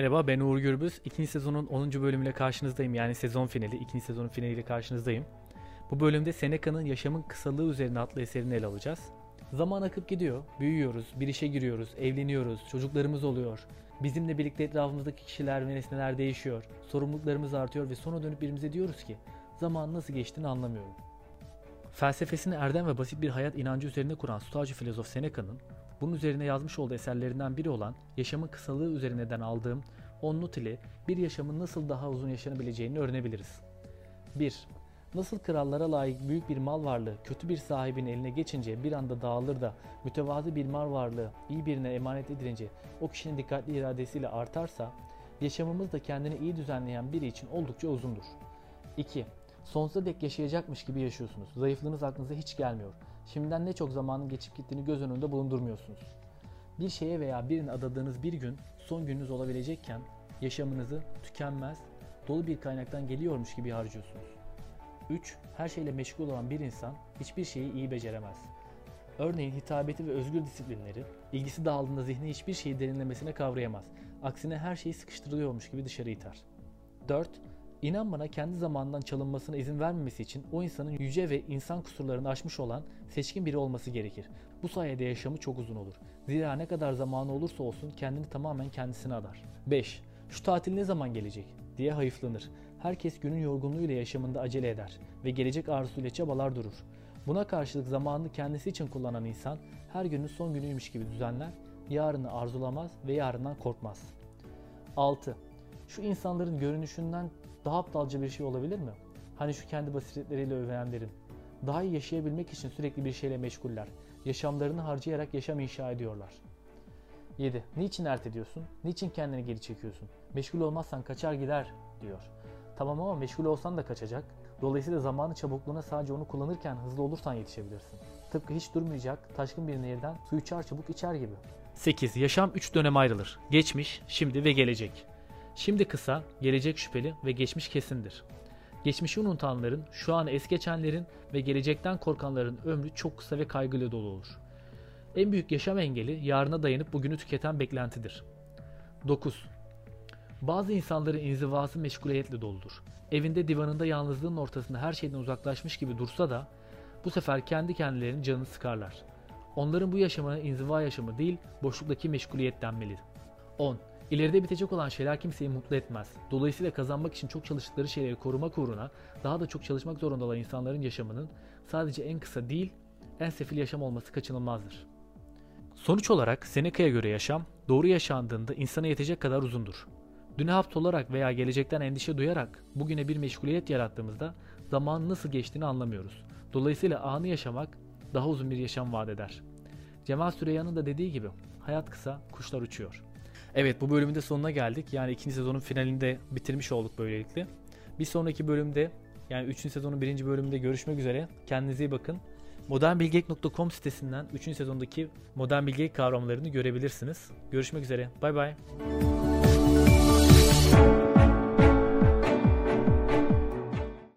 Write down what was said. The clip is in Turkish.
Merhaba ben Uğur Gürbüz. İkinci sezonun 10. bölümüyle karşınızdayım. Yani sezon finali, ikinci sezonun finaliyle karşınızdayım. Bu bölümde Seneca'nın Yaşamın Kısalığı Üzerine adlı eserini ele alacağız. Zaman akıp gidiyor, büyüyoruz, bir işe giriyoruz, evleniyoruz, çocuklarımız oluyor. Bizimle birlikte etrafımızdaki kişiler ve nesneler değişiyor. Sorumluluklarımız artıyor ve sonra dönüp birimize diyoruz ki zaman nasıl geçtiğini anlamıyorum. Felsefesini erdem ve basit bir hayat inancı üzerine kuran Stoacı filozof Seneca'nın bunun üzerine yazmış olduğu eserlerinden biri olan Yaşamın Kısalığı üzerinden aldığım On Not ile bir yaşamın nasıl daha uzun yaşanabileceğini öğrenebiliriz. 1. Nasıl krallara layık büyük bir mal varlığı kötü bir sahibin eline geçince bir anda dağılır da mütevazı bir mal varlığı iyi birine emanet edilince o kişinin dikkatli iradesiyle artarsa yaşamımız da kendini iyi düzenleyen biri için oldukça uzundur. 2. Sonsuza dek yaşayacakmış gibi yaşıyorsunuz. Zayıflığınız aklınıza hiç gelmiyor. Şimdiden ne çok zamanın geçip gittiğini göz önünde bulundurmuyorsunuz. Bir şeye veya birine adadığınız bir gün son gününüz olabilecekken yaşamınızı tükenmez, dolu bir kaynaktan geliyormuş gibi harcıyorsunuz. 3. Her şeyle meşgul olan bir insan hiçbir şeyi iyi beceremez. Örneğin hitabeti ve özgür disiplinleri, ilgisi dağıldığında zihni hiçbir şeyi derinlemesine kavrayamaz. Aksine her şeyi sıkıştırılıyormuş gibi dışarı iter. 4. İnan bana kendi zamanından çalınmasına izin vermemesi için o insanın yüce ve insan kusurlarını aşmış olan seçkin biri olması gerekir. Bu sayede yaşamı çok uzun olur. Zira ne kadar zamanı olursa olsun kendini tamamen kendisine adar. 5. Şu tatil ne zaman gelecek diye hayıflanır. Herkes günün yorgunluğuyla yaşamında acele eder ve gelecek arzusuyla çabalar durur. Buna karşılık zamanını kendisi için kullanan insan her günün son günüymüş gibi düzenler, yarını arzulamaz ve yarından korkmaz. 6. Şu insanların görünüşünden daha aptalca bir şey olabilir mi? Hani şu kendi basiretleriyle övünenlerin. Daha iyi yaşayabilmek için sürekli bir şeyle meşguller. Yaşamlarını harcayarak yaşam inşa ediyorlar. 7. Niçin erteliyorsun? Niçin kendini geri çekiyorsun? Meşgul olmazsan kaçar gider diyor. Tamam ama meşgul olsan da kaçacak. Dolayısıyla zamanı çabukluğuna sadece onu kullanırken hızlı olursan yetişebilirsin. Tıpkı hiç durmayacak taşkın bir nehirden suyu çar çabuk içer gibi. 8. Yaşam 3 dönem ayrılır. Geçmiş, şimdi ve gelecek. Şimdi kısa, gelecek şüpheli ve geçmiş kesindir. Geçmişi unutanların, şu an es geçenlerin ve gelecekten korkanların ömrü çok kısa ve kaygıyla dolu olur. En büyük yaşam engeli yarına dayanıp bugünü tüketen beklentidir. 9. Bazı insanların inzivası meşguliyetle doludur. Evinde divanında yalnızlığın ortasında her şeyden uzaklaşmış gibi dursa da bu sefer kendi kendilerinin canını sıkarlar. Onların bu yaşamına inziva yaşamı değil, boşluktaki meşguliyet denmeli. 10. İleride bitecek olan şeyler kimseyi mutlu etmez. Dolayısıyla kazanmak için çok çalıştıkları şeyleri korumak uğruna daha da çok çalışmak zorunda olan insanların yaşamının sadece en kısa değil, en sefil yaşam olması kaçınılmazdır. Sonuç olarak Seneca'ya göre yaşam, doğru yaşandığında insana yetecek kadar uzundur. Düne hapsolarak veya gelecekten endişe duyarak bugüne bir meşguliyet yarattığımızda zamanın nasıl geçtiğini anlamıyoruz. Dolayısıyla anı yaşamak daha uzun bir yaşam vaat eder. Cemal Süreyya'nın da dediği gibi hayat kısa, kuşlar uçuyor. Evet bu bölümün de sonuna geldik. Yani ikinci sezonun finalinde bitirmiş olduk böylelikle. Bir sonraki bölümde yani 3. sezonun 1. bölümünde görüşmek üzere. Kendinize iyi bakın. modernbilgelik.com sitesinden 3. sezondaki modern bilgelik kavramlarını görebilirsiniz. Görüşmek üzere. Bay bay.